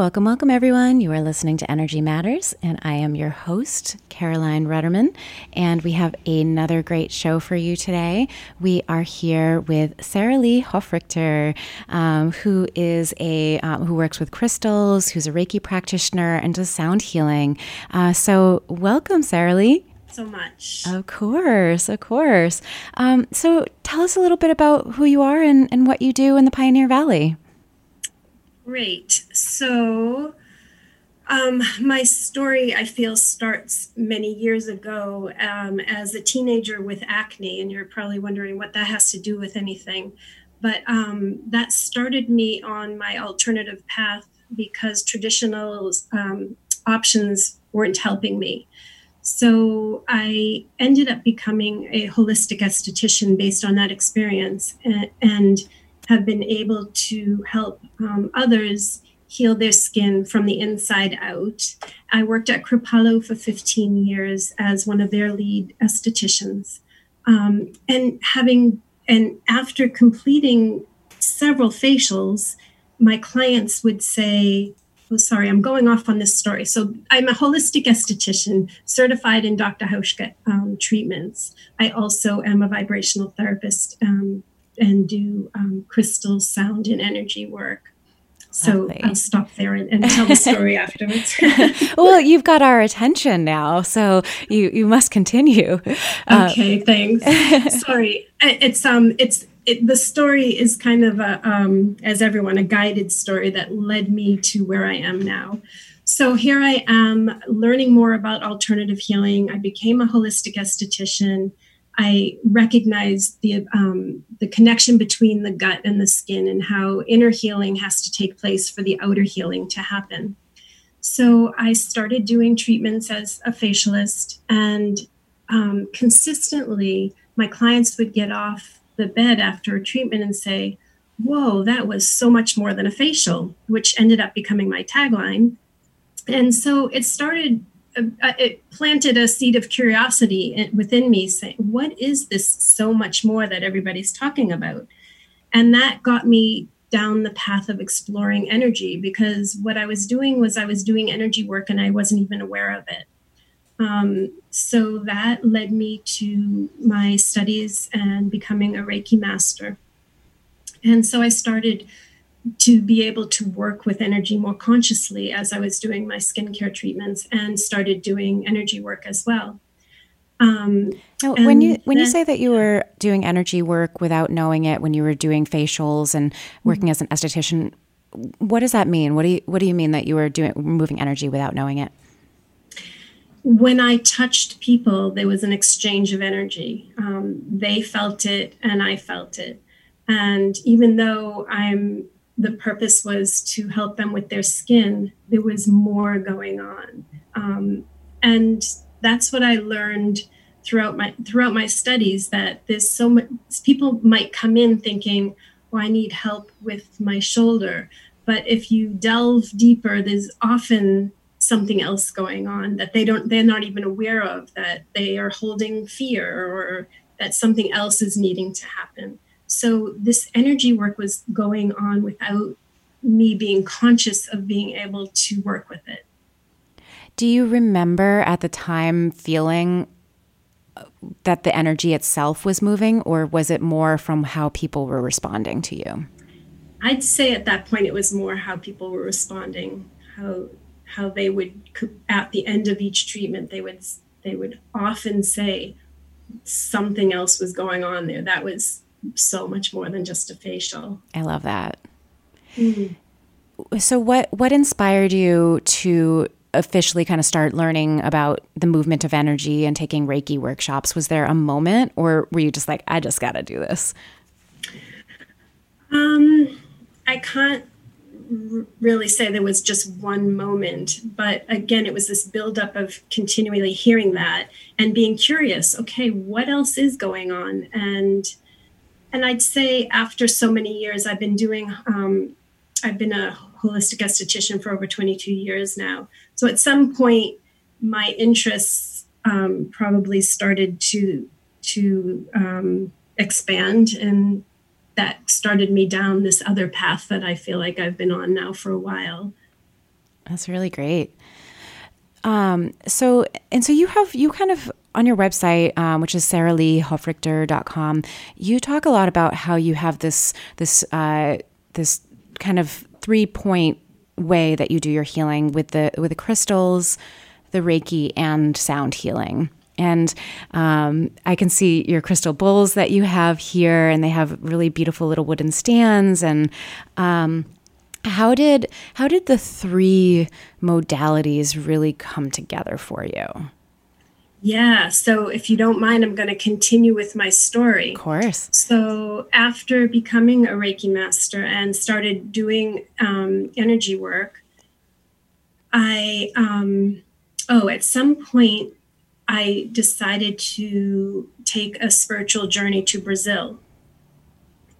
Welcome, welcome everyone. You are listening to Energy Matters, and I am your host, Caroline Rudderman. And we have another great show for you today. We are here with Saralee Hofrichter, um, who is a um, who works with crystals, who's a Reiki practitioner, and does sound healing. Uh, so, welcome, Saralee so much. Of course, of course. Um, so tell us a little bit about who you are and, and what you do in the Pioneer Valley. Great. So, um, my story, I feel, starts many years ago um, as a teenager with acne, and you're probably wondering what that has to do with anything. But um, that started me on my alternative path because traditional um, options weren't helping me. So I ended up becoming a holistic esthetician based on that experience. and, and have been able to help um, others heal their skin from the inside out. I worked at Kripalu for 15 years as one of their lead estheticians. Um, and having and after completing several facials, my clients would say, Oh, sorry, I'm going off on this story. So, I'm a holistic esthetician certified in Dr. Hauschka um, treatments. I also am a vibrational therapist um, and do um, crystal sound and energy work. So Lovely. I'll stop there and, and tell the story afterwards. well, you've got our attention now, so you you must continue. Uh, okay, uh, thanks. Sorry, it's um, it's it, the story is kind of a um, as everyone a guided story that led me to where I am now. So here I am learning more about alternative healing. I became a holistic esthetician. I recognized the um, the connection between the gut and the skin and how inner healing has to take place for the outer healing to happen. So I started doing treatments as a facialist, and um, consistently, my clients would get off the bed after a treatment and say, "Whoa, that was so much more than a facial," which ended up becoming my tagline. And so it started it planted a seed of curiosity within me saying what is this so much more that everybody's talking about? And that got me down the path of exploring energy because what i was doing was i was doing energy work and i wasn't even aware of it. Um, so that led me to my studies and becoming a reiki master. And so i started to be able to work with energy more consciously as I was doing my skincare treatments and started doing energy work as well. Um, now, when you when you say that you were doing energy work without knowing it, when you were doing facials and working mm-hmm. as an esthetician, what does that mean? What do you what do you mean that you were doing moving energy without knowing it? When I touched people, there was an exchange of energy. Um, they felt it, and I felt it. And even though I'm the purpose was to help them with their skin, there was more going on. Um, and that's what I learned throughout my throughout my studies that there's so much people might come in thinking, well, I need help with my shoulder. But if you delve deeper, there's often something else going on that they don't they're not even aware of that they are holding fear or that something else is needing to happen so this energy work was going on without me being conscious of being able to work with it. Do you remember at the time feeling uh, that the energy itself was moving, or was it more from how people were responding to you? I'd say at that point it was more how people were responding, how how they would at the end of each treatment they would they would often say something else was going on there. That was so much more than just a facial. I love that. Mm-hmm. So what what inspired you to officially kind of start learning about the movement of energy and taking Reiki workshops? Was there a moment or were you just like I just got to do this? Um I can't really say there was just one moment, but again, it was this buildup of continually hearing that and being curious. Okay, what else is going on? And and I'd say after so many years, I've been doing. Um, I've been a holistic esthetician for over 22 years now. So at some point, my interests um, probably started to to um, expand and that started me down this other path that I feel like I've been on now for a while. That's really great. Um, so, and so you have, you kind of on your website, um, which is saraleehofrichter.com, you talk a lot about how you have this, this, uh, this kind of three point way that you do your healing with the, with the crystals, the Reiki and sound healing. And um, I can see your crystal bowls that you have here, and they have really beautiful little wooden stands. And um, how did how did the three modalities really come together for you? Yeah. So, if you don't mind, I'm going to continue with my story. Of course. So, after becoming a Reiki master and started doing um, energy work, I, um, oh, at some point, I decided to take a spiritual journey to Brazil.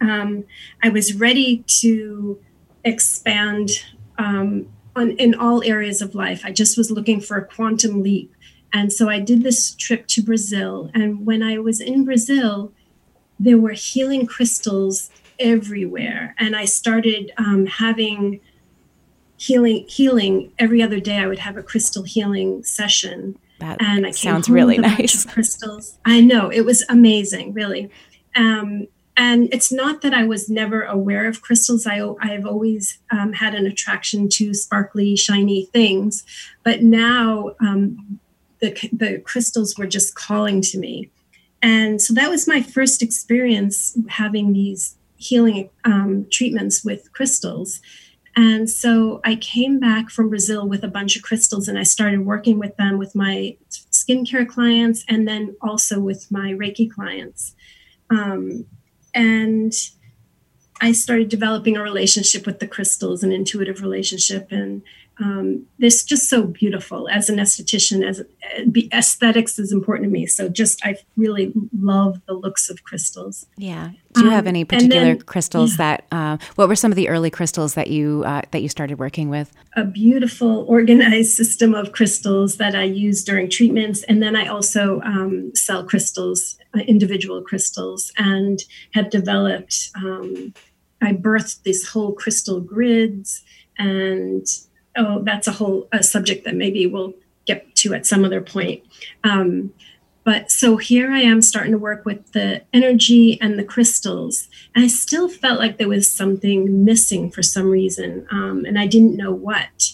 Um, I was ready to expand um, on, in all areas of life. I just was looking for a quantum leap. And so I did this trip to Brazil. And when I was in Brazil, there were healing crystals everywhere. And I started um, having healing healing every other day. I would have a crystal healing session. That and I sounds really nice. Crystals. I know it was amazing, really. Um, and it's not that I was never aware of crystals. I I've always um, had an attraction to sparkly, shiny things, but now um, the the crystals were just calling to me, and so that was my first experience having these healing um, treatments with crystals. And so I came back from Brazil with a bunch of crystals and I started working with them with my skincare clients and then also with my Reiki clients. Um, and I started developing a relationship with the crystals, an intuitive relationship. And um, this just so beautiful as an esthetician as aesthetics is important to me. So just i really love the looks of crystals. Yeah. Do you um, have any particular then, crystals yeah. that uh, what were some of the early crystals that you uh, that you started working with? A beautiful organized system of crystals that i use during treatments. And then i also um, sell crystals uh, individual crystals and have developed um, i birthed these whole crystal grids and oh, that's a whole a subject that maybe we'll get to at some other point. Um, but so here I am starting to work with the energy and the crystals. And I still felt like there was something missing for some reason, um, and I didn't know what.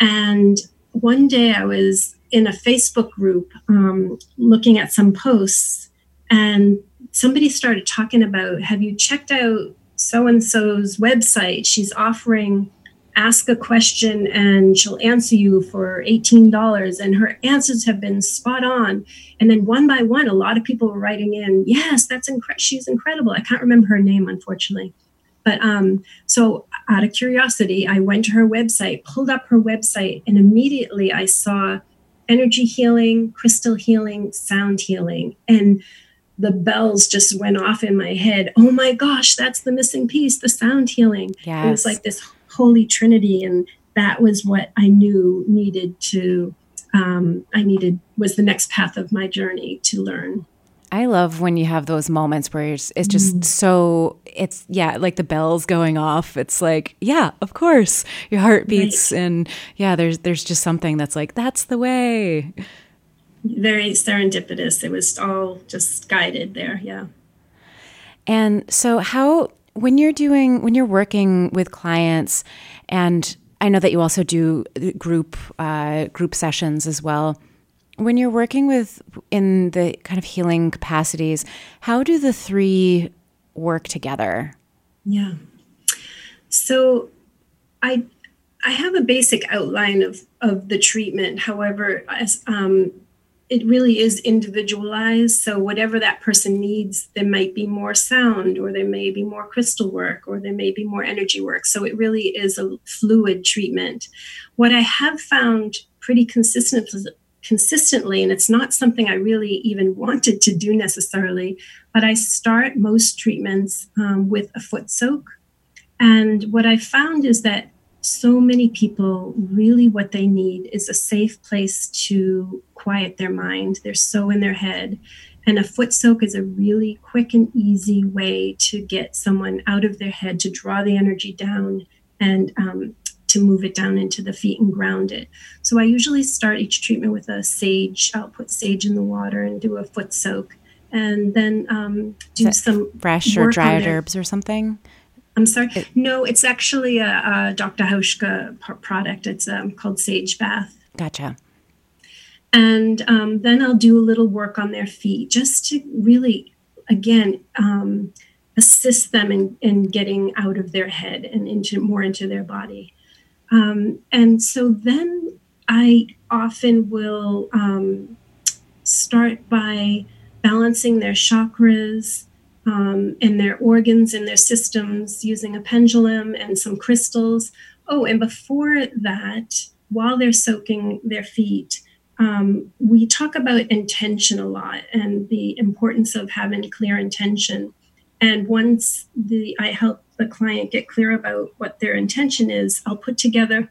And one day I was in a Facebook group um, looking at some posts, and somebody started talking about Have you checked out so and so's website? She's offering ask a question and she'll answer you for $18 and her answers have been spot on. And then one by one a lot of people were writing in yes that's incredible she's incredible. I can't remember her name unfortunately. But um, so out of curiosity i went to her website pulled up her website and immediately i saw energy healing crystal healing sound healing and the bells just went off in my head. Oh my gosh that's the missing piece the sound healing. Yes. it was like this Holy Trinity, and that was what I knew needed to. Um, I needed was the next path of my journey to learn. I love when you have those moments where it's, it's just mm. so it's yeah like the bells going off. It's like yeah, of course your heart beats right. and yeah, there's there's just something that's like that's the way. Very serendipitous. It was all just guided there. Yeah. And so how when you're doing when you're working with clients and i know that you also do group uh, group sessions as well. When you're working with in the kind of healing capacities how do the three work together? Yeah. So i i have a basic outline of of the treatment. However as um it really is individualized. So whatever that person needs, there might be more sound, or there may be more crystal work, or there may be more energy work. So it really is a fluid treatment. What I have found pretty consistently consistently and it's not something i really even wanted to do necessarily but i start most treatments um, with a foot soak and what i found is that so many people really what they need is a safe place to quiet their mind. They're so in their head. And a foot soak is a really quick and easy way to get someone out of their head, to draw the energy down and um, to move it down into the feet and ground it. So I usually start each treatment with a sage. I'll put sage in the water and do a foot soak. And then um, do some fresh or dried herbs or something. I'm sorry. No, it's actually a, a Dr. Hauschka product. It's um, called Sage Bath. Gotcha. And um, then I'll do a little work on their feet just to really, again, um, assist them in, in getting out of their head and into more into their body. Um, and so then I often will um, start by balancing their chakras, um, in their organs and their systems using a pendulum and some crystals. Oh, and before that, while they're soaking their feet, um, we talk about intention a lot and the importance of having clear intention. And once the I help the client get clear about what their intention is, I'll put together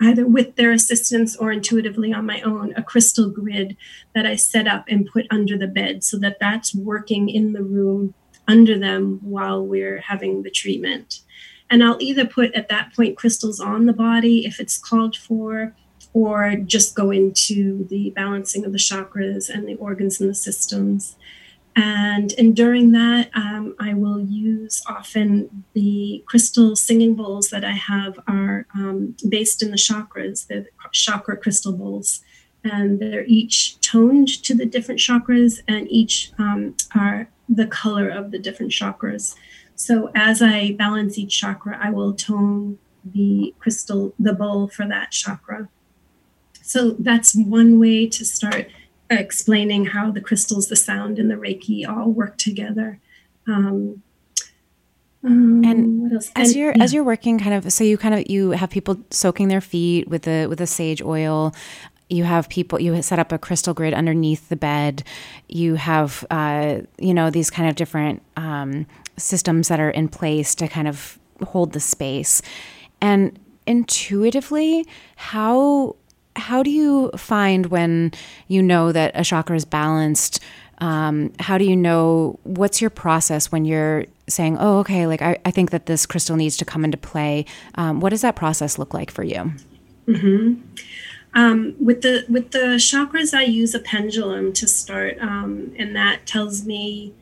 either with their assistance or intuitively on my own a crystal grid that I set up and put under the bed so that that's working in the room under them while we're having the treatment. And I'll either put at that point crystals on the body if it's called for, or just go into the balancing of the chakras and the organs and the systems. And, and during that, um, I will use often the crystal singing bowls that I have are um, based in the chakras, the chakra crystal bowls. And they're each toned to the different chakras, and each um, are the color of the different chakras. So as I balance each chakra, I will tone the crystal, the bowl for that chakra. So that's one way to start explaining how the crystals, the sound, and the Reiki all work together. Um, um, and as and, you're yeah. as you're working, kind of, so you kind of you have people soaking their feet with the with the sage oil you have people you set up a crystal grid underneath the bed. You have uh, you know these kind of different um, systems that are in place to kind of hold the space. And intuitively how how do you find when you know that a chakra is balanced? Um, how do you know what's your process when you're saying oh okay like i, I think that this crystal needs to come into play. Um, what does that process look like for you? Mm-hmm. Um, with the with the chakras, I use a pendulum to start, um, and that tells me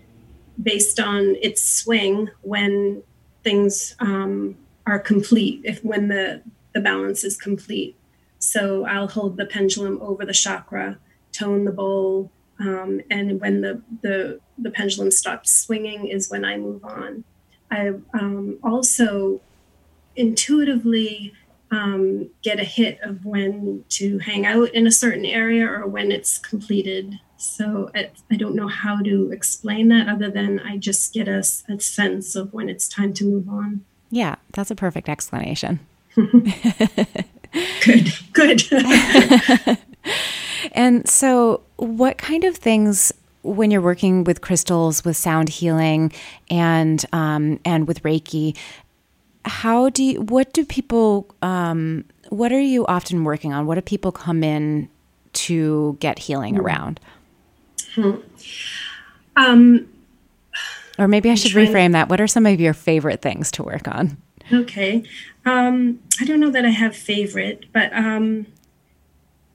based on its swing when things um, are complete. If when the the balance is complete, so I'll hold the pendulum over the chakra, tone the bowl, um, and when the the the pendulum stops swinging is when I move on. I um, also intuitively um, get a hit of when to hang out in a certain area or when it's completed. So I, I don't know how to explain that other than I just get a, a sense of when it's time to move on. Yeah, that's a perfect explanation. good, good. and so, what kind of things when you're working with crystals, with sound healing, and um, and with Reiki, how do you, what do people, um, what are you often working on? What do people come in to get healing hmm. around? Hmm. Um, or maybe I should reframe that. What are some of your favorite things to work on? Okay. Um, I don't know that I have favorite, but um,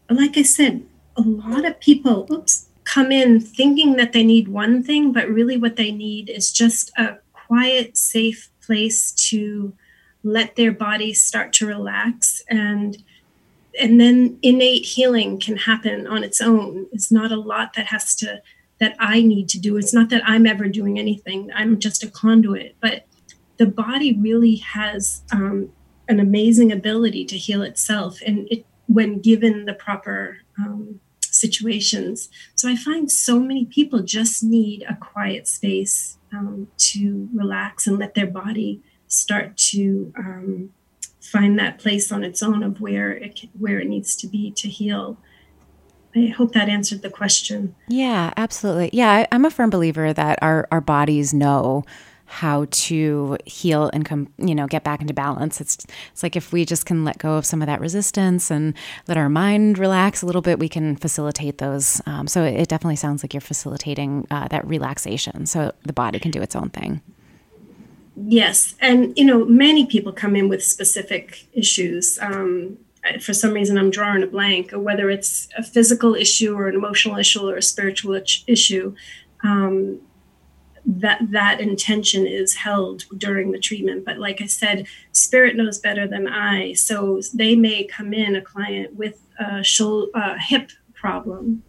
like I said, a lot of people, oops, come in thinking that they need one thing, but really what they need is just a quiet, safe place to let their body start to relax and and then innate healing can happen on its own. It's not a lot that has to that i need to do. It's not that i'm ever doing anything. I'm just a conduit. But the body really has um, an amazing ability to heal itself. And it when given the proper um, situations. So I find so many people just need a quiet space um, to relax and let their body start to um, find that place on its own of where it where it needs to be to heal. I hope that answered the question. Yeah, absolutely. Yeah, I, I'm a firm believer that our our bodies know how to heal and come, you know, get back into balance. It's it's like if we just can let go of some of that resistance and let our mind relax a little bit, we can facilitate those. Um, so it definitely sounds like you're facilitating uh, that relaxation, so the body can do its own thing. Yes, and you know, many people come in with specific issues. Um, for some reason, I'm drawing a blank, whether it's a physical issue or an emotional issue or a spiritual issue. Um, that that intention is held during the treatment. But like i said spirit knows better than i. So they may come in a client with a shoulder, uh, hip problem.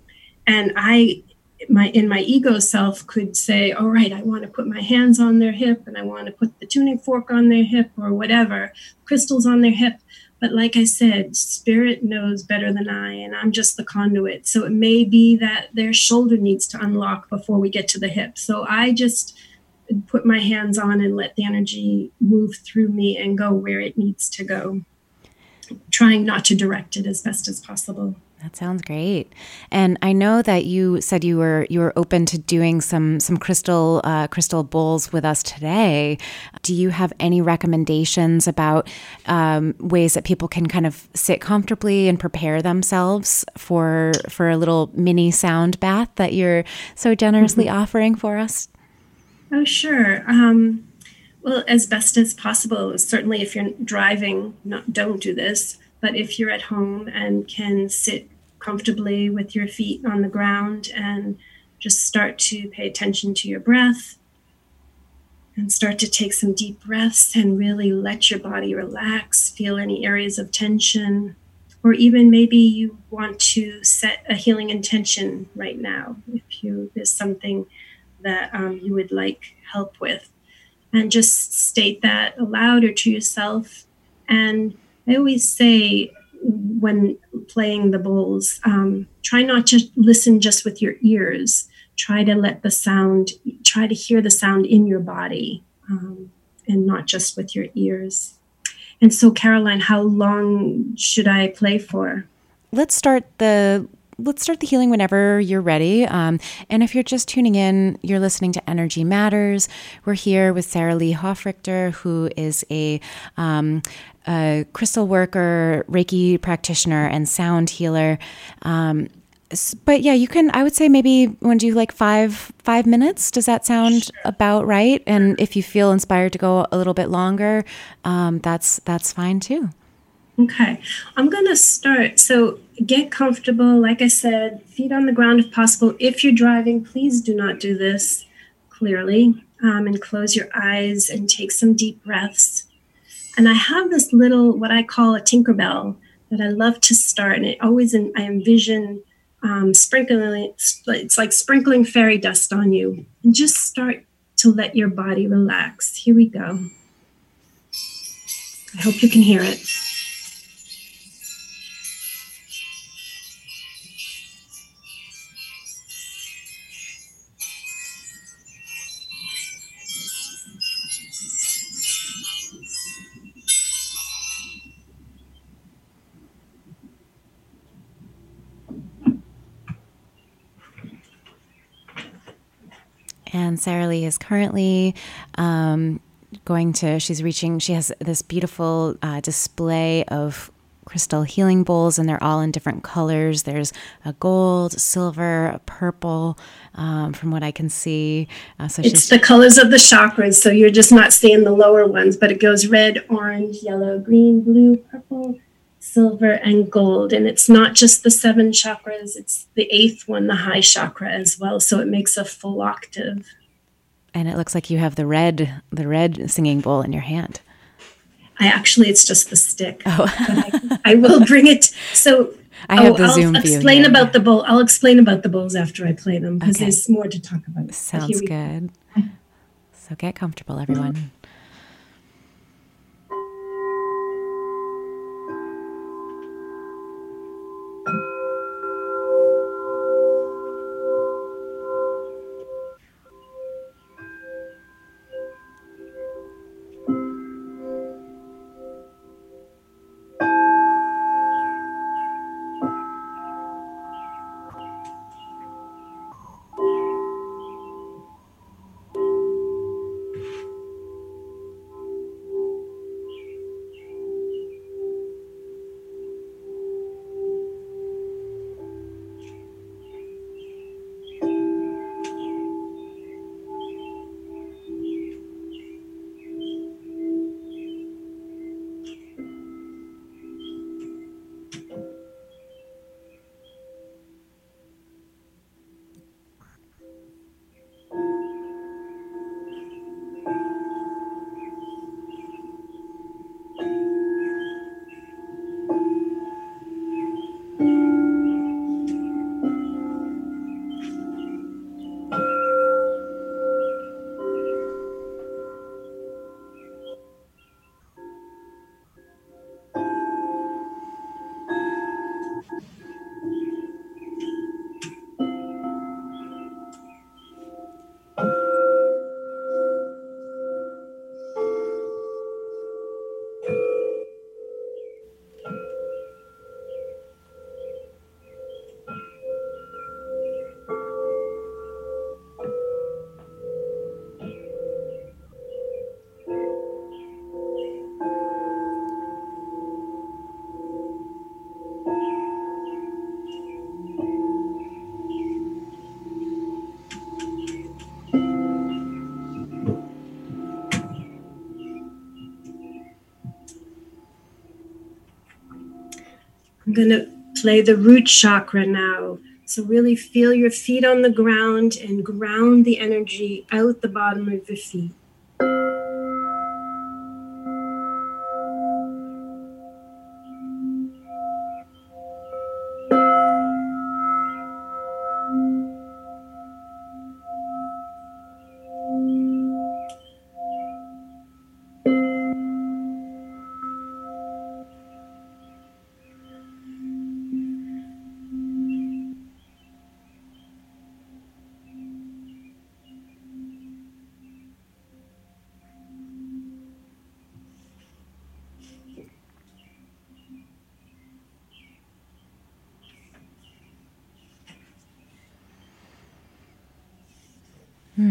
And i my in my ego self could say all right i want to put my hands on their hip and i want to put the tuning fork on their hip or whatever crystals on their hip but like I said, spirit knows better than I, and I'm just the conduit. So it may be that their shoulder needs to unlock before we get to the hip. So I just put my hands on and let the energy move through me and go where it needs to go, trying not to direct it as best as possible. That sounds great. And I know that you said you were you were open to doing some some crystal uh, crystal bowls with us today. Do you have any recommendations about um, ways that people can kind of sit comfortably and prepare themselves for for a little mini sound bath that you're so generously mm-hmm. offering for us? Oh, sure. Um, well, as best as possible. Certainly, if you're driving, not, don't do this but if you're at home and can sit comfortably with your feet on the ground and just start to pay attention to your breath and start to take some deep breaths and really let your body relax, feel any areas of tension. Or even maybe you want to set a healing intention right now if you there's something that um, you would like help with. And just state that aloud or to yourself. And I always say when playing the bowls, um, try not to listen just with your ears. Try to let the sound, try to hear the sound in your body um, and not just with your ears. And so, Caroline, how long should I play for? Let's start the let's start the healing whenever you're ready. Um, and if you're just tuning in, you're listening to Energy Matters. We're here with Saralee Hofrichter, who is a um, a crystal worker, Reiki practitioner, and sound healer. Um, but yeah, you can. I would say maybe when do like five five minutes. Does that sound about right? And if you feel inspired to go a little bit longer, um, that's that's fine too. Okay, I'm gonna start. So get comfortable. Like I said, feet on the ground if possible. If you're driving, please do not do this. Clearly, um, and close your eyes and take some deep breaths. And I have this little, what I call a Tinkerbell that I love to start. And it always, I envision um, sprinkling, it's like sprinkling fairy dust on you. And just start to let your body relax. Here we go. I hope you can hear it. And Saralee is currently um, going to, she's reaching, she has this beautiful uh, display of crystal healing bowls, and they're all in different colors. There's a gold, silver, a purple, um, from what I can see. Uh, so it's the colors of the chakras. So you're just not seeing the lower ones, but it goes red, orange, yellow, green, blue, purple, silver, and gold. And it's not just the seven chakras, it's the eighth one, the high chakra as well. So it makes a full octave. And it looks like you have the red, the red singing bowl in your hand. I actually, it's just the stick. Oh, I, I, will bring it. So I have oh, the I'll Zoom explain view, about the bowl. I'll explain about the bowls after I play them because okay. there's more to talk about. Sounds good. Go. So get comfortable, everyone. Going to play the root chakra now. So, really feel your feet on the ground and ground the energy out the bottom of your feet.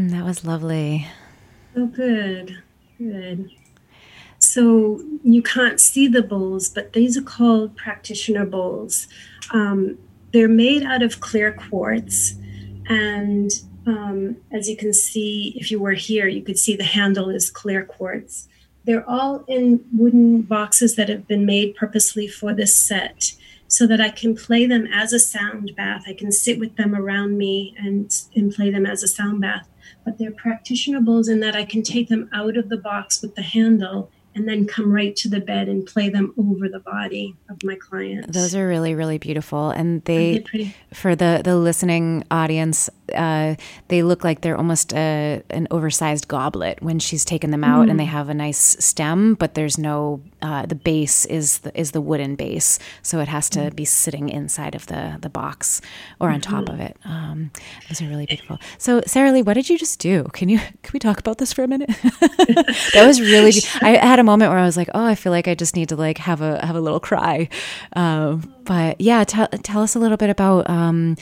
Mm, that was lovely. Oh, good. Good. So you can't see the bowls, but these are called practitioner bowls. Um, they're made out of clear quartz. And um, as you can see, if you were here, you could see the handle is clear quartz. They're all in wooden boxes that have been made purposely for this set so that I can play them as a sound bath. I can sit with them around me and, and play them as a sound bath but they're practitioner bowls in that I can take them out of the box with the handle and then come right to the bed and play them over the body of my client. Those are really, really beautiful. And they, for the, the listening audience, uh, they look like they're almost a, an oversized goblet when she's taken them out, mm. and they have a nice stem, but there's no uh, the base is the, is the wooden base, so it has to mm. be sitting inside of the the box or on mm-hmm. top of it. Um, those are really beautiful. So, Saralee, what did you just do? Can you can we talk about this for a minute? that was really. I had a moment where I was like, oh, I feel like I just need to like have a have a little cry. Um, but yeah, tell tell us a little bit about um,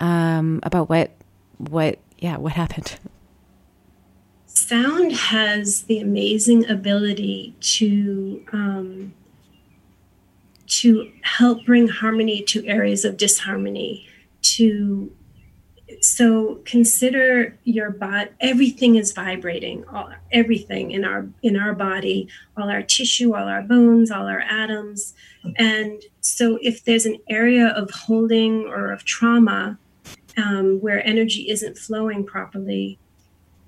um, about what what yeah what happened. Sound has the amazing ability to um, to help bring harmony to areas of disharmony to so consider your body everything is vibrating all, everything in our in our body all our tissue all our bones all our atoms and so if there's an area of holding or of trauma um, where energy isn't flowing properly,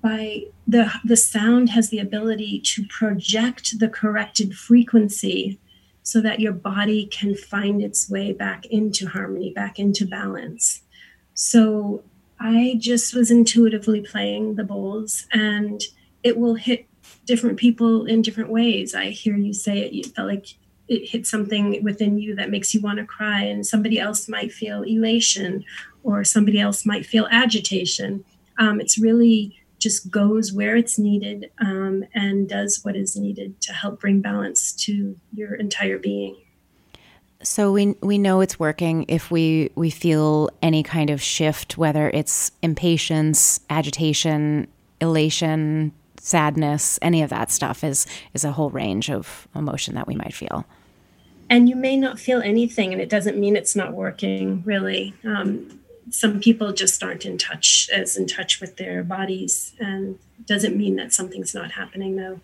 by the the sound has the ability to project the corrected frequency so that your body can find its way back into harmony, back into balance. So I just was intuitively playing the bowls and it will hit different people in different ways. I hear you say it, you felt like it hit something within you that makes you want to cry, and somebody else might feel elation or somebody else might feel agitation. Um, it's really just goes where it's needed um, and does what is needed to help bring balance to your entire being. So we we know it's working if we we feel any kind of shift, whether it's impatience, agitation, elation, sadness, any of that stuff is is a whole range of emotion that we might feel. And you may not feel anything, and it doesn't mean it's not working. Really, um, some people just aren't in touch as in touch with their bodies and doesn't mean that something's not happening though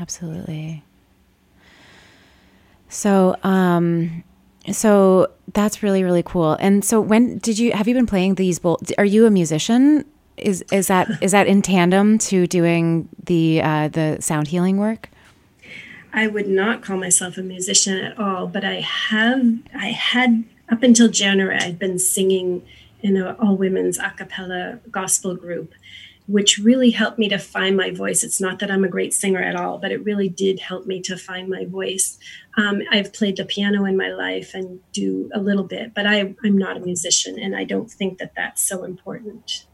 absolutely so um so that's really really cool. And so when did you have you been playing these are you a musician? Is is that is that in tandem to doing the uh the sound healing work? I would not call myself a musician at all, but I have I had up until January, I'd been singing in an all women's a cappella gospel group, which really helped me to find my voice. It's not that I'm a great singer at all, but it really did help me to find my voice. Um, I've played the piano in my life and do a little bit, but I, I'm not a musician, and I don't think that that's so important.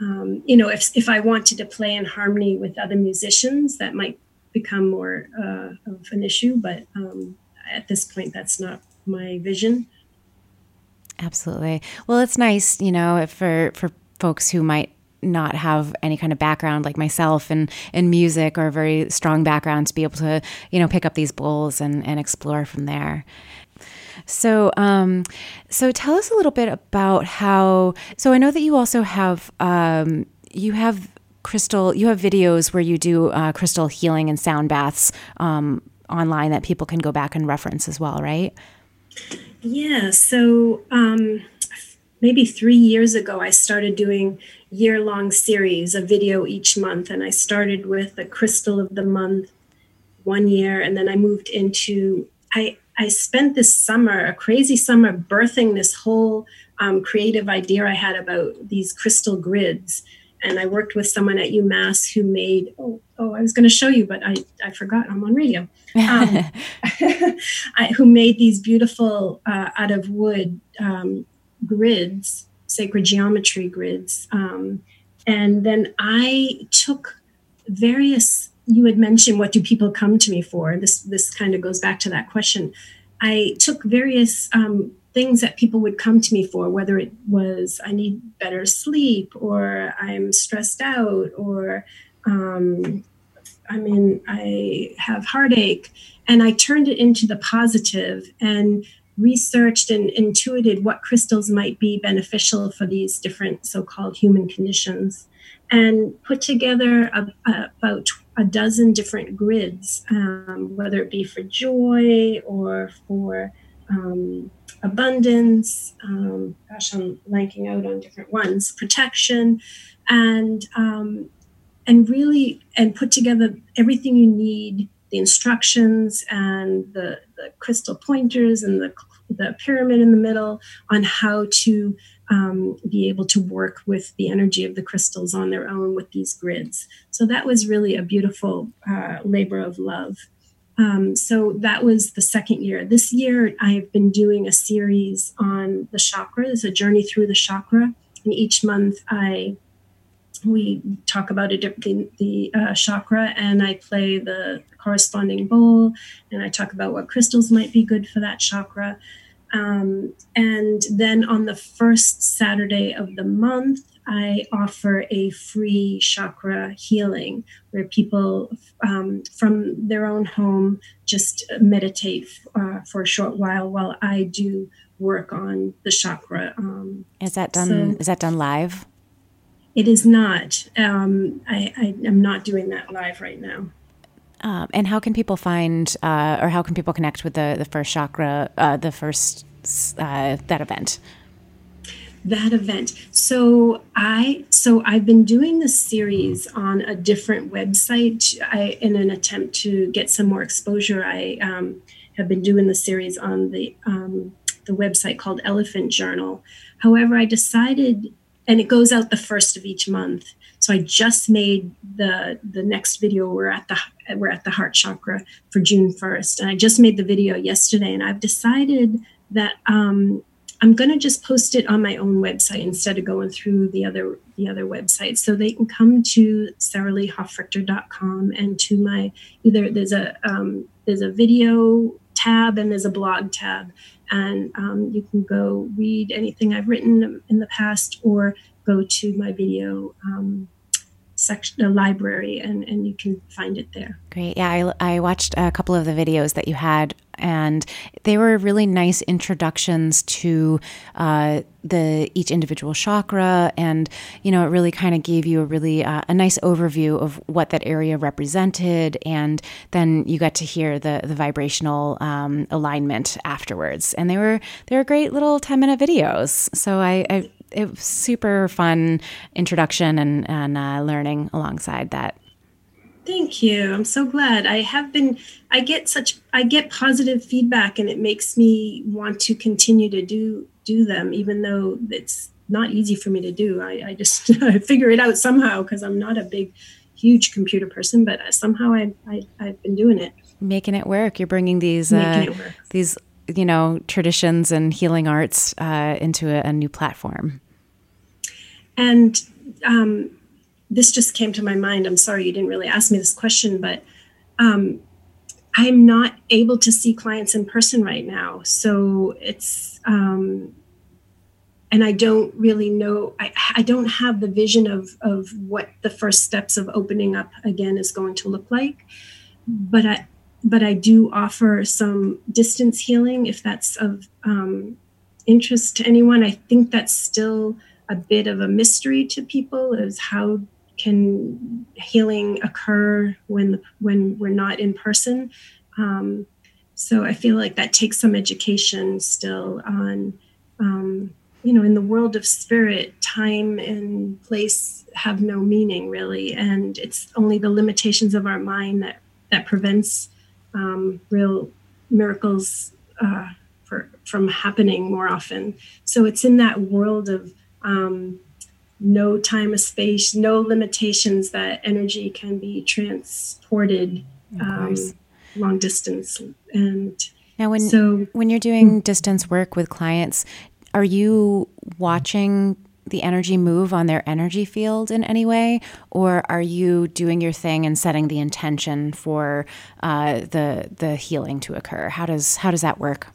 Um, you know, if, if I wanted to play in harmony with other musicians, that might become more uh, of an issue, but um, at this point, that's not my vision. Absolutely. Well, it's nice, you know, for for folks who might not have any kind of background like myself in, in music or a very strong background to be able to, you know, pick up these bowls and, and explore from there. So, um, so tell us a little bit about how. So, I know that you also have um, you have crystal. You have videos where you do uh, crystal healing and sound baths um, online that people can go back and reference as well, right? Yeah, so um, maybe three years ago, I started doing year long series, a video each month. And I started with the crystal of the month one year. And then I moved into, I, I spent this summer, a crazy summer, birthing this whole um, creative idea I had about these crystal grids. And I worked with someone at UMass who made, oh, oh I was going to show you, but I, I forgot I'm on radio, um, I, who made these beautiful uh, out of wood um, grids sacred geometry grids. Um, and then I took various, you had mentioned, what do people come to me for? This, this kind of goes back to that question. I took various um, things that people would come to me for, whether it was I need better sleep, or I'm stressed out, or um, I mean, I have heartache. And I turned it into the positive and researched and intuited what crystals might be beneficial for these different so-called human conditions and put together a, a, about a dozen different grids um, whether it be for joy or for um, abundance. Um, gosh i'm blanking out on different ones. Protection and um, and really and put together everything you need the instructions and the, the crystal pointers and the, the pyramid in the middle on how to um, be able to work with the energy of the crystals on their own with these grids. So that was really a beautiful uh, labor of love. Um, so that was the second year. This year, I've been doing a series on the chakras, a journey through the chakra. And each month, I we talk about a, the, the uh, chakra and I play the corresponding bowl and I talk about what crystals might be good for that chakra. Um, and then on the first Saturday of the month, I offer a free chakra healing where people um, from their own home just meditate uh, for a short while while I do work on the chakra. Um, is that done? So, is that done live? It is not. Um, I, I, am not doing that live right now. Um, and how can people find, uh, or how can people connect with the the first chakra, uh, the first uh, that event? That event. So I so I've been doing this series on a different website. I in an attempt to get some more exposure. I um, have been doing the series on the um, the website called Elephant Journal. However, I decided and it goes out the first of each month. So I just made the the next video. We're at the we're at the heart chakra for June first, and I just made the video yesterday. And I've decided that um, I'm going to just post it on my own website instead of going through the other the other websites. So they can come to saraleehofrichter.com and to my either there's a um, there's a video tab and there's a blog tab and um, you can go read anything I've written in the past or go to my video um, section, the library, and, and you can find it there. Great. Yeah, I, I watched a couple of the videos that you had, and they were really nice introductions to uh, the each individual chakra, and you know, it really kind of gave you a really uh, a nice overview of what that area represented, and then you got to hear the the vibrational um, alignment afterwards, and they were they were great little ten minute videos. So I, I it was super fun introduction and and uh, learning alongside that. Thank you. I'm so glad. I have been. I get such. I get positive feedback, and it makes me want to continue to do do them, even though it's not easy for me to do. I, I just figure it out somehow because I'm not a big, huge computer person, but somehow I, I I've been doing it. Making it work. You're bringing these uh, these you know traditions and healing arts uh, into a, a, new platform. And um, this just came to my mind. I'm sorry you didn't really ask me this question but um, i'm not able to see clients in person right now. So it's um, and i don't really know I, I don't have the vision of of what the first steps of opening up again is going to look like. But i but I do offer some distance healing if that's of um, interest to anyone. I think that's still a bit of a mystery to people is how can healing occur when when we're not in person. Um, so I feel like that takes some education still on, um, you know, in the world of spirit, time and place have no meaning really, and it's only the limitations of our mind that that prevents um, real miracles uh, for, from happening more often. So it's in that world of um, no time or space, no limitations that energy can be transported um, long distance. And now, when so when you're doing distance work with clients, are you watching the energy move on their energy field in any way, or are you doing your thing and setting the intention for uh, the the healing to occur? How does how does that work?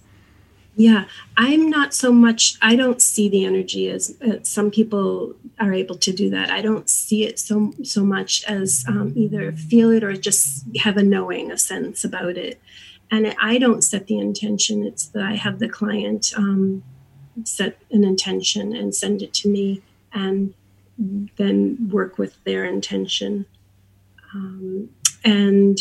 Yeah, I'm not so much. I don't see the energy as uh, some people are able to do that. I don't see it so so much as um, either feel it or just have a knowing, a sense about it. And I don't set the intention. It's that I have the client um, set an intention and send it to me, and then work with their intention. Um, and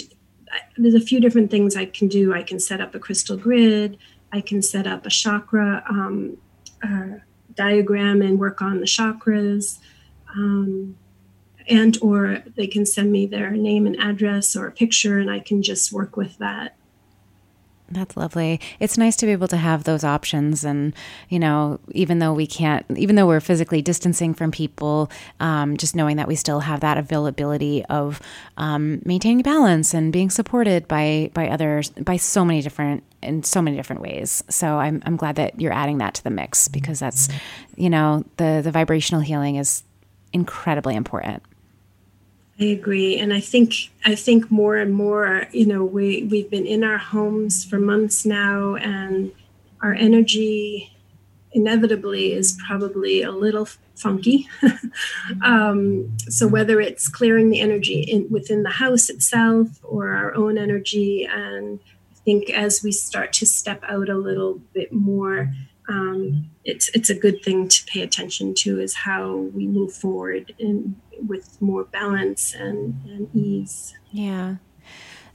there's a few different things I can do. I can set up a crystal grid. I can set up a chakra um, diagram and work on the chakras. Um, and or they can send me their name and address or a picture and I can just work with that. That's lovely. It's nice to be able to have those options. And, you know, even though we can't, even though we're physically distancing from people, um, just knowing that we still have that availability of um, maintaining balance and being supported by, by others, by so many different, in so many different ways. So I'm, I'm glad that you're adding that to the mix because that's, you know, the, the vibrational healing is incredibly important. I agree, and I think I think more and more, you know, we we've been in our homes for months now, and our energy inevitably is probably a little funky. um, so whether it's clearing the energy in, within the house itself or our own energy, and I think as we start to step out a little bit more, um, it's it's a good thing to pay attention to is how we move forward in with more balance and, and ease. Yeah.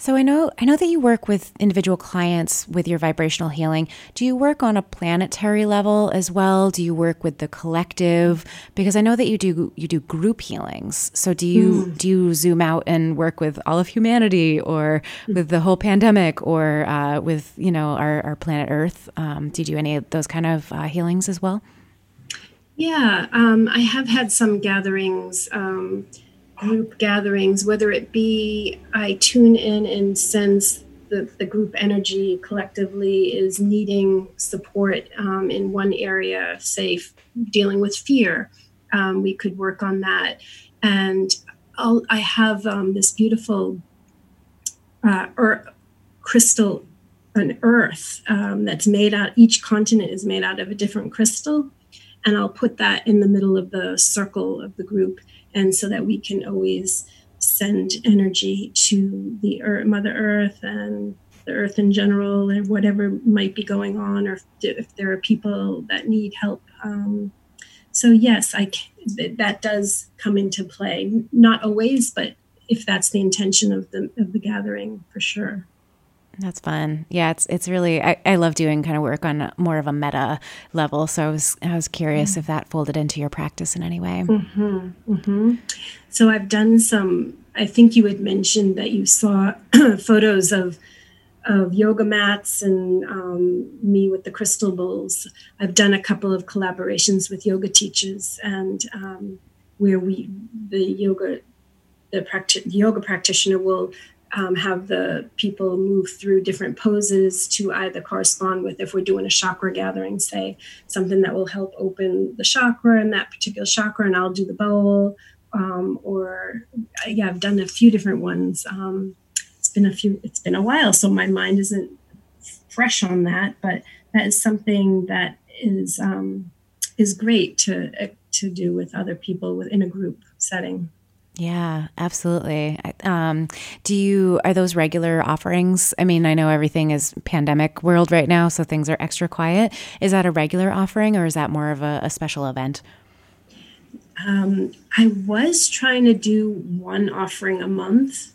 So I know I know that you work with individual clients with your vibrational healing. Do you work on a planetary level as well? Do you work with the collective? Because I know that you do you do group healings. So do you mm. do you zoom out and work with all of humanity, or with the whole pandemic, or uh, with you know our, our planet Earth? Um, do you do any of those kind of uh, healings as well? Yeah, um, I have had some gatherings, um, group gatherings, whether it be I tune in and sense the, the group energy collectively is needing support um, in one area, say dealing with fear. Um, we could work on that. And I'll, i have um, this beautiful uh, er, crystal, an earth um, that's made out, each continent is made out of a different crystal and I'll put that in the middle of the circle of the group, and so that we can always send energy to the earth, Mother Earth and the Earth in general, and whatever might be going on, or if, if there are people that need help. Um, so yes, I can, that does come into play. Not always, but if that's the intention of the of the gathering, for sure. That's fun. Yeah, it's it's really I, I love doing kind of work on more of a meta level. So I was I was curious mm-hmm. if that folded into your practice in any way. Mm-hmm. Mm-hmm. So I've done some. I think you had mentioned that you saw photos of of yoga mats and um, me with the crystal bowls. I've done a couple of collaborations with yoga teachers and um, where we the yoga the practi- yoga practitioner will um, have the people move through different poses to either correspond with if we're doing a chakra gathering, say something that will help open the chakra in that particular chakra, and I'll do the bowl. Um, or yeah, I've done a few different ones. Um, it's been a few. It's been a while, so my mind isn't fresh on that. But that is something that is um, is great to to do with other people within a group setting. Yeah, absolutely. Um, do you are those regular offerings? I mean, I know everything is pandemic world right now, so things are extra quiet. Is that a regular offering, or is that more of a, a special event? Um, I was trying to do one offering a month,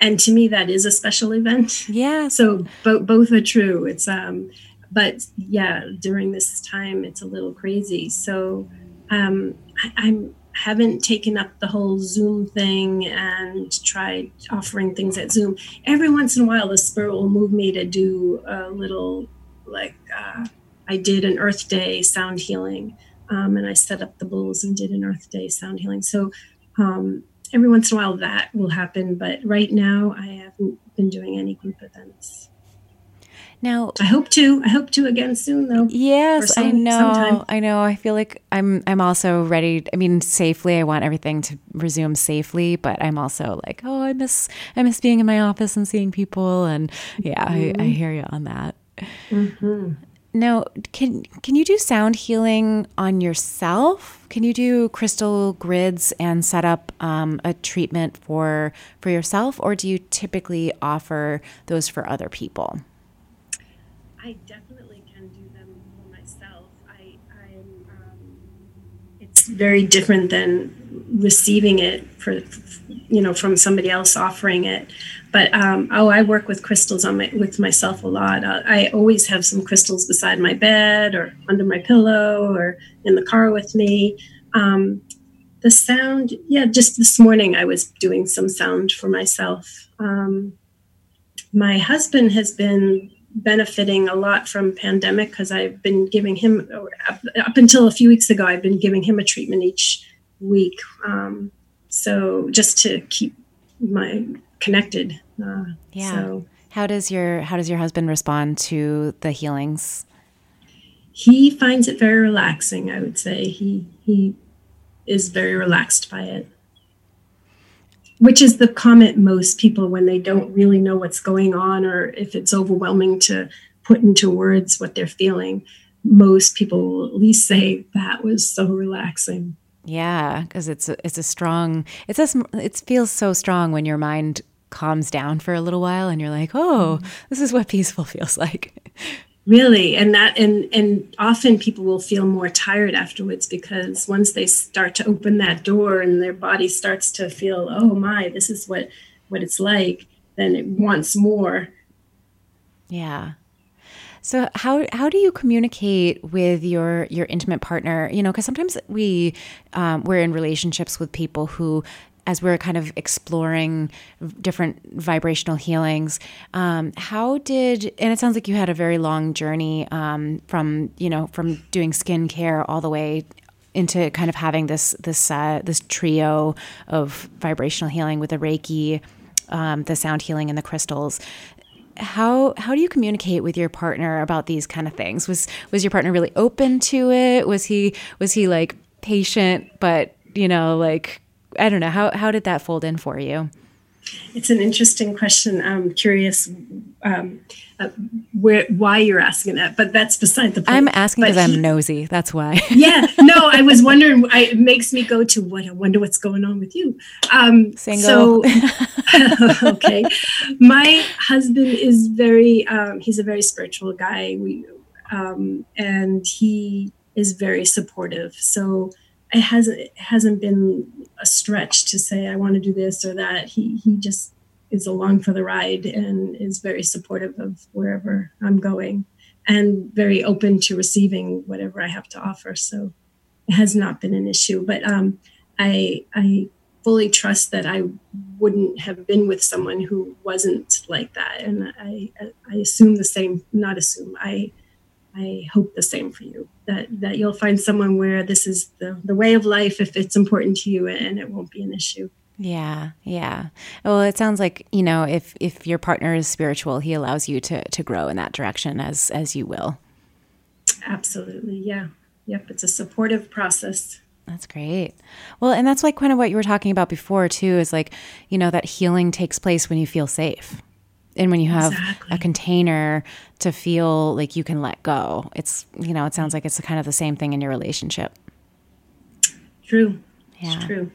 and to me that is a special event yeah so both both are true it's um but yeah during this time it's a little crazy so um I, i'm haven't taken up the whole zoom thing and tried offering things at zoom every once in a while the spirit will move me to do a little like uh, i did an earth day sound healing um, and i set up the bowls and did an earth day sound healing so um, every once in a while that will happen, but right now I haven't been doing any group events. Now I hope to. I hope to again soon, though. Yes, some, I know. Sometime. I know. I feel like I'm. I'm also ready. I mean, safely. I want everything to resume safely, but I'm also like, oh, I miss. I miss being in my office and seeing people. And yeah, mm-hmm. I, I, mm-hmm. hear you on that. Mm-hmm. Now, can can you do sound healing on yourself? Can you do crystal grids and set up um, a treatment for for yourself, or do you typically offer those for other people? I definitely can do them for myself. I, I'm. Um, it's very different than receiving it for, you know, from somebody else offering it but um, oh, I work with crystals on my with myself a lot. Uh, I always have some crystals beside my bed or under my pillow or in the car with me. Um, the sound, yeah, just this morning I was doing some sound for myself. Um, my husband has been benefiting a lot from pandemic because I've been giving him up, up, until a few weeks ago. I've been giving him a treatment each week, um, so just to keep my connected. Uh, yeah. So. How does your How does your husband respond to the healings? He finds it very relaxing. I would say he he is very relaxed by it, which is the comment most people when they don't really know what's going on or if it's overwhelming to put into words what they're feeling. Most people will at least say that was so relaxing. Yeah, because it's a, it's a strong. It's a, it feels so strong when your mind calms down for a little while and you're like, oh, mm-hmm. this is what peaceful feels like. Really. And that and and often people will feel more tired afterwards because once they start to open that door and their body starts to feel, oh my, this is what what it's like, then it wants more. Yeah. So how how do you communicate with your your intimate partner? You know, because sometimes we um, we're in relationships with people who as we're kind of exploring different vibrational healings um, how did and it sounds like you had a very long journey um, from you know from doing skincare all the way into kind of having this this uh, this trio of vibrational healing with the reiki um, the sound healing and the crystals. How how do you communicate with your partner about these kind of things? Was was your partner really open to it? Was he was he like patient but you know like I don't know how how did that fold in for you? It's an interesting question. I'm curious um, uh, where why you're asking that, but that's beside the point. I'm asking because I'm nosy. That's why. yeah, no, I was wondering. I, it makes me go to what I wonder what's going on with you. Um, Single. So, okay, my husband is very. Um, he's a very spiritual guy. We um, and he is very supportive. So it hasn't it hasn't been a stretch to say I want to do this or that. He he just is along for the ride and is very supportive of wherever I'm going and very open to receiving whatever I have to offer. So it has not been an issue. But um, I I fully trust that I wouldn't have been with someone who wasn't like that. And I I assume the same, not assume. I I hope the same for you that that you'll find someone where this is the, the way of life if it's important to you and it won't be an issue. Yeah, yeah. Well, it sounds like you know if if your partner is spiritual, he allows you to to grow in that direction as as you will. Absolutely, yeah, yep. It's a supportive process. That's great. Well, and that's like kind of what you were talking about before too. Is like you know that healing takes place when you feel safe and when you have exactly. a container to feel like you can let go it's you know it sounds like it's kind of the same thing in your relationship. True. Yeah. it's true.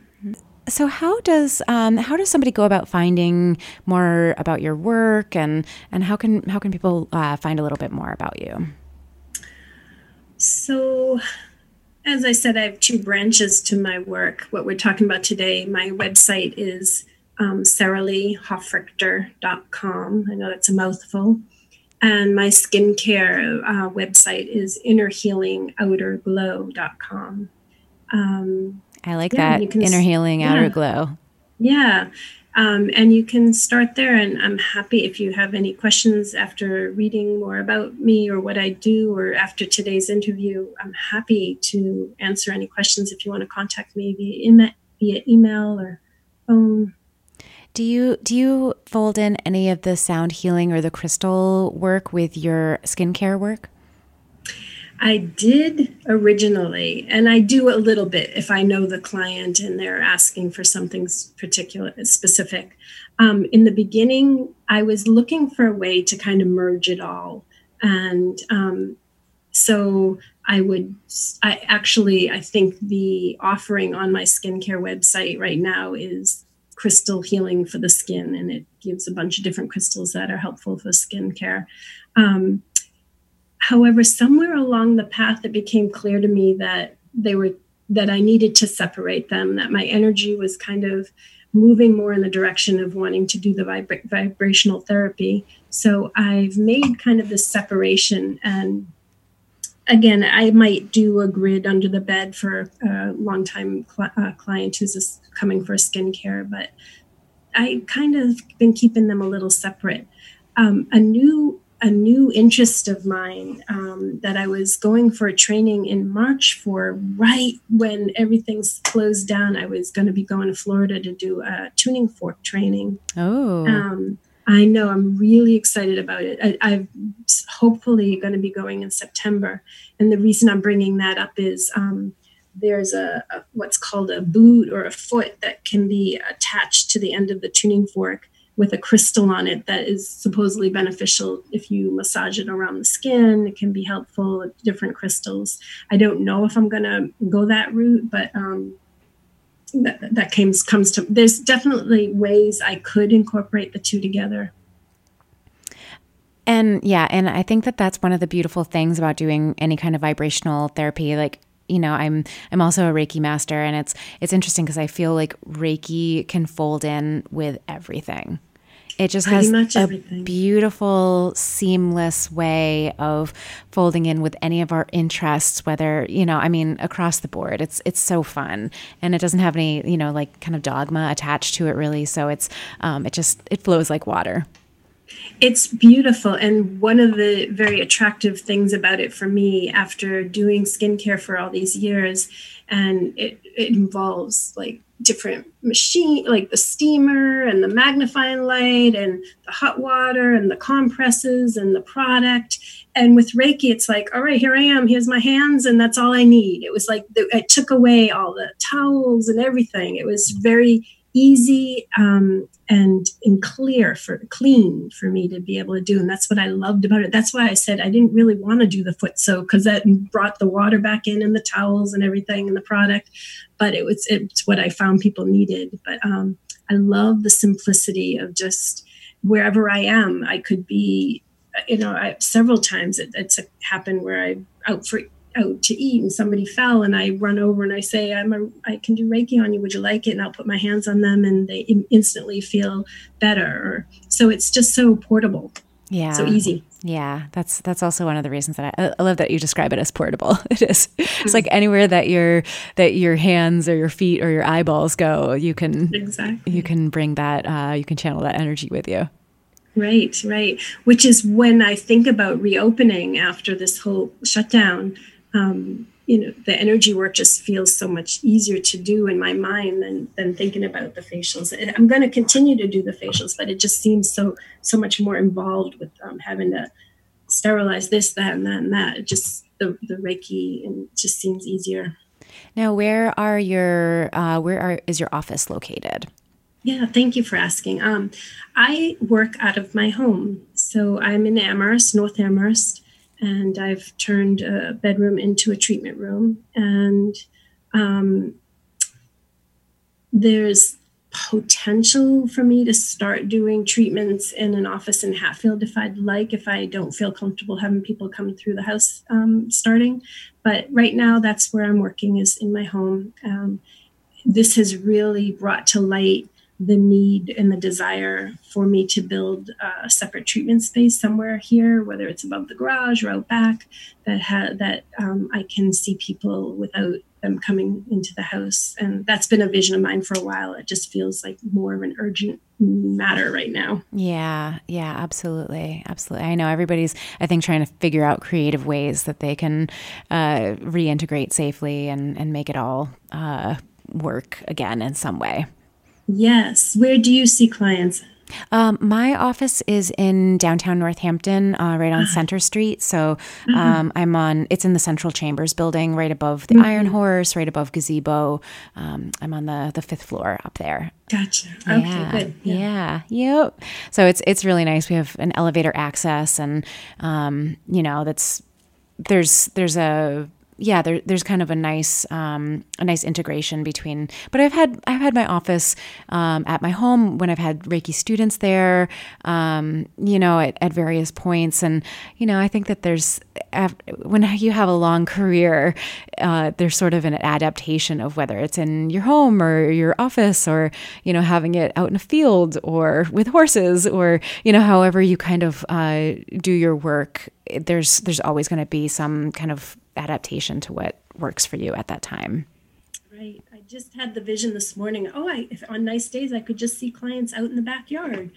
So how does um, how does somebody go about finding more about your work and and how can how can people uh, find a little bit more about you? So as i said i have two branches to my work. What we're talking about today my website is um, saraleehofrichter.com. I know that's a mouthful. And my skincare uh, website is innerhealingouterglow.com. Um, I like yeah, that. Can, Inner Healing yeah, Outer Glow. Yeah. Um, and you can start there. And I'm happy if you have any questions after reading more about me or what I do, or after today's interview. I'm happy to answer any questions if you want to contact me via, email, via email or phone. Do you do you fold in any of the sound healing or the crystal work with your skincare work? I did originally, and I do a little bit if I know the client and they're asking for something particular, specific. Um, in the beginning, I was looking for a way to kind of merge it all, and um, so I would. I actually, I think the offering on my skincare website right now is crystal healing for the skin, and it gives a bunch of different crystals that are helpful for skincare. Um, However, somewhere along the path, it became clear to me that they were that I needed to separate them. That my energy was kind of moving more in the direction of wanting to do the vibra- vibrational therapy. So I've made kind of this separation. And again, I might do a grid under the bed for a long-time cl- uh, client who's coming for skincare, but I kind of been keeping them a little separate. Um, a new a new interest of mine um, that I was going for a training in March for right when everything's closed down. I was going to be going to Florida to do a tuning fork training. Oh. Um, I know I'm really excited about it. I, am hopefully going to be going in September. And the reason I'm bringing that up is um, there's a, a, what's called a boot or a foot that can be attached to the end of the tuning fork with a crystal on it that is supposedly beneficial if you massage it around the skin. It can be helpful, different crystals. I don't know if I'm going to go that route, but um, that, that comes, comes to, there's definitely ways I could incorporate the two together. And yeah, and I think that that's one of the beautiful things about doing any kind of vibrational therapy. Like you know i'm i'm also a reiki master and it's it's interesting because i feel like reiki can fold in with everything it just Pretty has a everything. beautiful seamless way of folding in with any of our interests whether you know i mean across the board it's it's so fun and it doesn't have any you know like kind of dogma attached to it really so it's um, it just it flows like water it's beautiful. And one of the very attractive things about it for me after doing skincare for all these years, and it, it involves like different machine like the steamer and the magnifying light and the hot water and the compresses and the product. And with reiki it's like all right here i am here's my hands and that's all i need. It was like the, it took away all the towels and everything. It was very easy um, and and clear for clean for me to be able to do and that's what i loved about it. That's why i said i didn't really want to do the foot soak because that brought the water back in and the towels and everything and the product but it was it's what i found people needed. But um, i love the simplicity of just wherever i am i could be you know I, several times it, it's happened where i out for out to eat and somebody fell and I run over and I say I'm a I can do Reiki on you. Would you like it? And I'll put my hands on them and they instantly feel better. So it's just so portable. Yeah. So easy. Yeah. That's that's also one of the reasons that I, I love that you describe it as portable. It is. It's like anywhere that your that your hands or your feet or your eyeballs go you can exactly. you can bring that uh, you can channel that energy with you. Right, right. Which is when I think about reopening after this whole shutdown um, you know the energy work just feels so much easier to do in my mind than than thinking about the facials. I'm going to continue to do the facials but it just seems so so much more involved with um, having to sterilize this that and that and that. It just the, the reiki and just seems easier. Now where are your uh, where are is your office located? Yeah thank you for asking. Um, i work out of my home. So i'm in amherst north amherst and I've turned a bedroom into a treatment room. And um, there's potential for me to start doing treatments in an office in Hatfield if I'd like, if I don't feel comfortable having people come through the house um, starting. But right now, that's where I'm working is in my home. Um, this has really brought to light the need and the desire for me to build a separate treatment space somewhere here, whether it's above the garage or out back, that ha- that um, I can see people without them coming into the house. And that's been a vision of mine for a while. It just feels like more of an urgent matter right now. Yeah, yeah, absolutely. Absolutely. I know everybody's, I think, trying to figure out creative ways that they can uh, reintegrate safely and, and make it all uh, work again in some way. Yes. Where do you see clients? Um, my office is in downtown Northampton, uh, right on uh-huh. Center Street. So uh-huh. um, I'm on. It's in the Central Chambers building, right above the mm-hmm. Iron Horse, right above Gazebo. Um, I'm on the the fifth floor up there. Gotcha. Okay, yeah, good. Yeah. yeah. Yep. So it's it's really nice. We have an elevator access, and um, you know that's there's there's a yeah, there, there's kind of a nice um, a nice integration between. But I've had I've had my office um, at my home when I've had Reiki students there, um, you know, at, at various points, and you know, I think that there's when you have a long career, uh, there's sort of an adaptation of whether it's in your home or your office or you know having it out in a field or with horses or you know however you kind of uh, do your work. There's there's always going to be some kind of adaptation to what works for you at that time. Right. I just had the vision this morning. Oh, I if on nice days I could just see clients out in the backyard.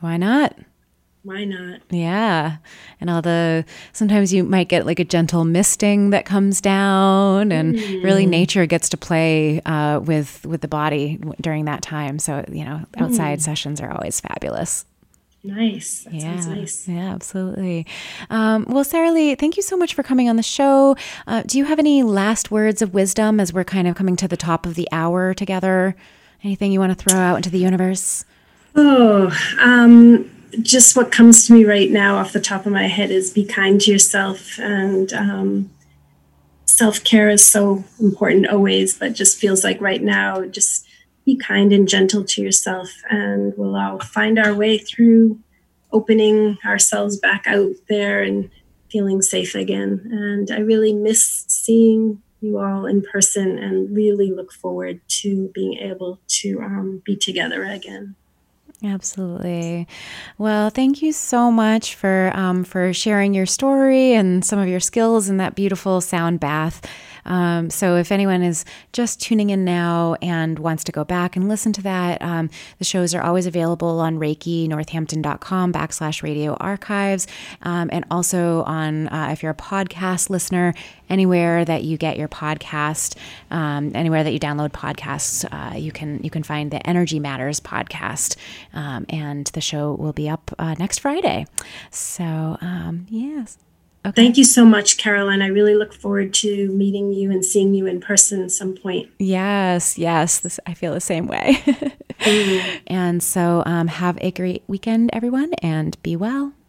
Why not? Why not? Yeah. And all the sometimes you might get like a gentle misting that comes down and mm. really nature gets to play uh, with with the body during that time. So, you know, outside mm. sessions are always fabulous. Nice. That yeah. nice. Yeah, absolutely. Um, well, Saralee, thank you so much for coming on the show. Uh, do you have any last words of wisdom as we're kind of coming to the top of the hour together? Anything you want to throw out into the universe? Oh, um, just what comes to me right now off the top of my head is be kind to yourself. And um, self care is so important always, but just feels like right now, just be kind and gentle to yourself, and we'll all find our way through opening ourselves back out there and feeling safe again. And I really miss seeing you all in person and really look forward to being able to um, be together again. Absolutely. Well, thank you so much for um, for sharing your story and some of your skills in that beautiful sound bath. Um, so if anyone is just tuning in now and wants to go back and listen to that, um, the shows are always available on Reiki Northampton.com backslash radio archives. Um, and also on, uh, if you're a podcast listener, anywhere that you get your podcast, um, anywhere that you download podcasts, uh, you can you can find the Energy Matters podcast, um, and the show will be up uh, next Friday. So yes. Okay. Thank you so much, Caroline. I really look forward to meeting you and seeing you in person at some point. Yes, yes. This, I feel the same way. And so um, have a great weekend, everyone, and be well.